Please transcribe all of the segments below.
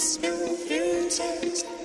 Christmas music.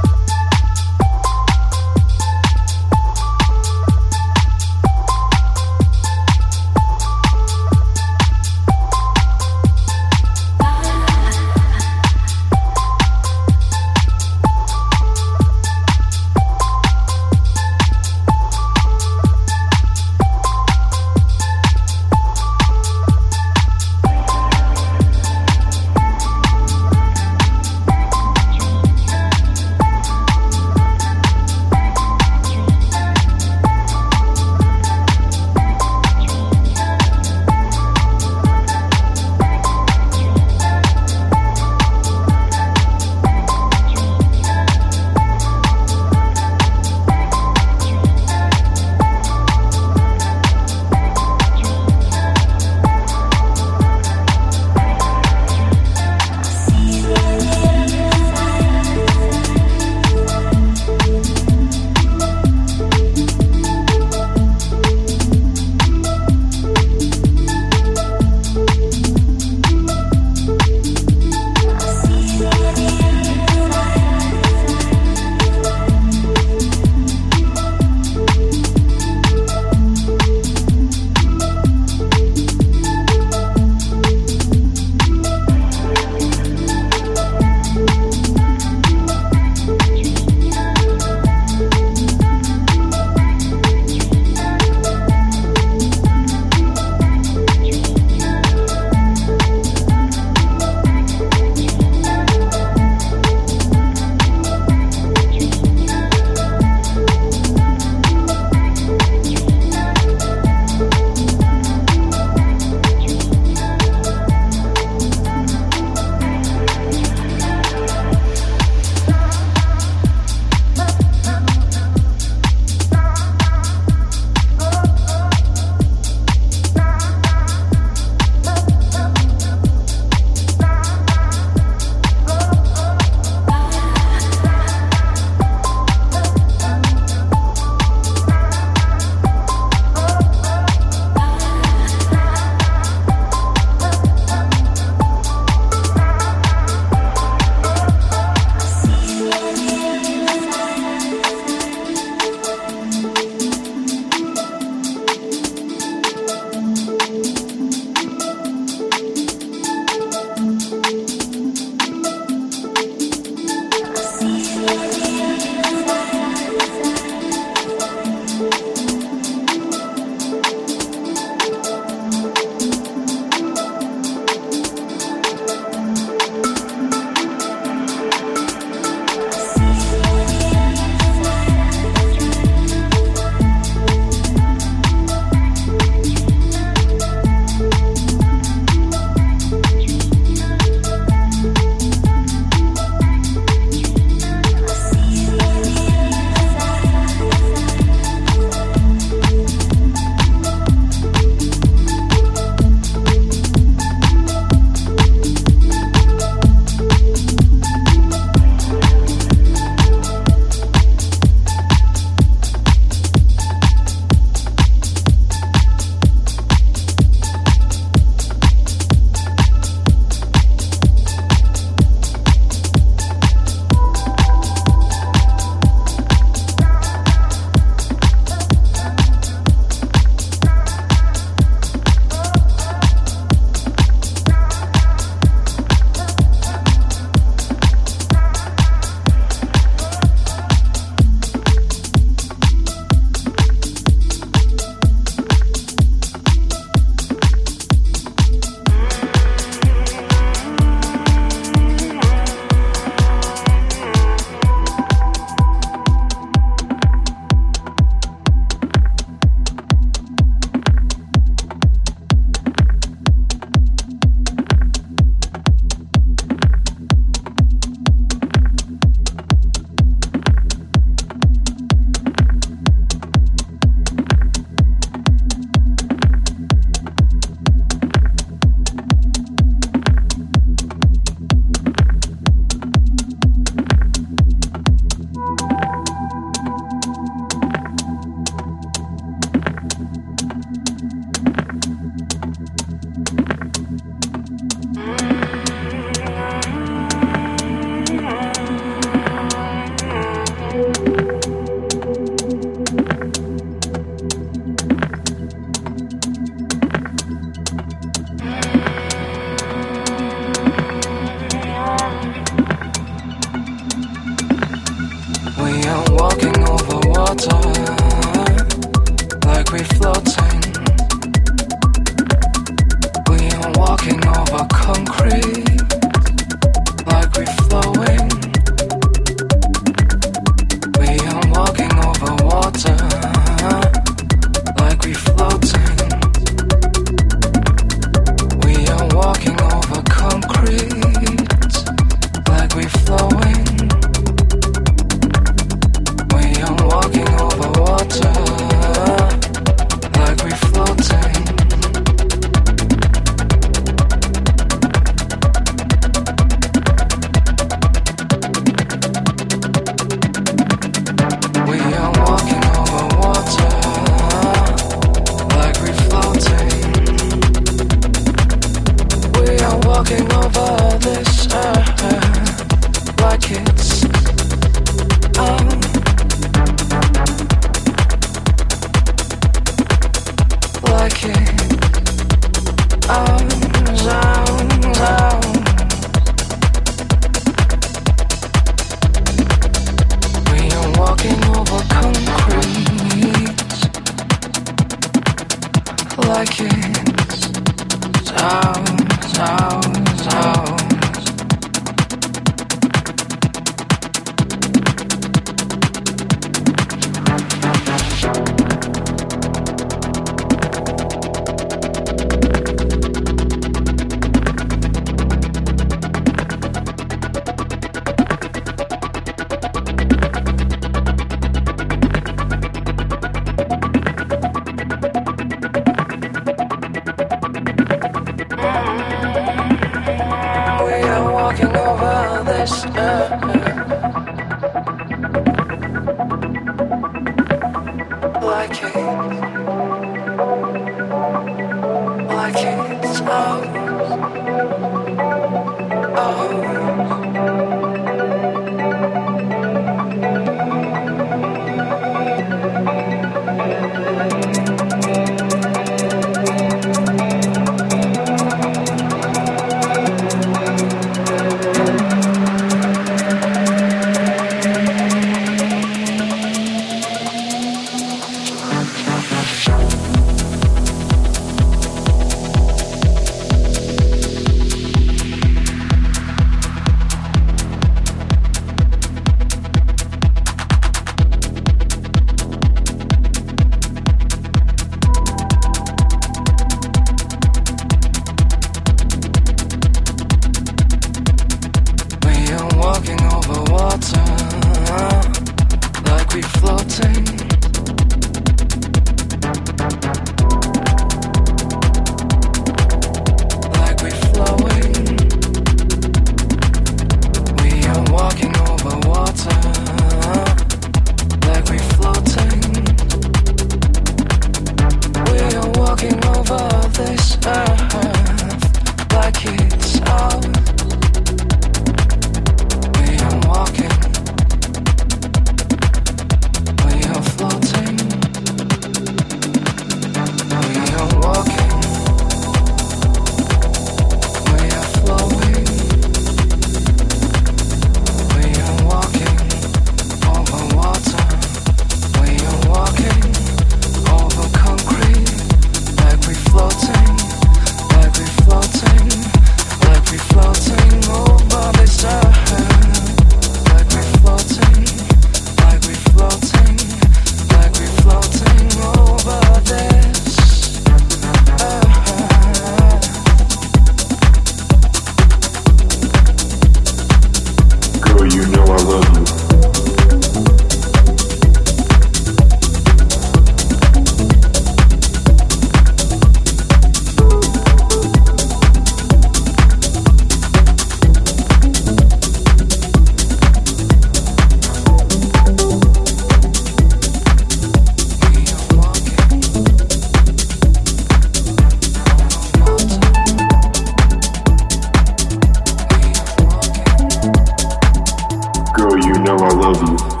love you.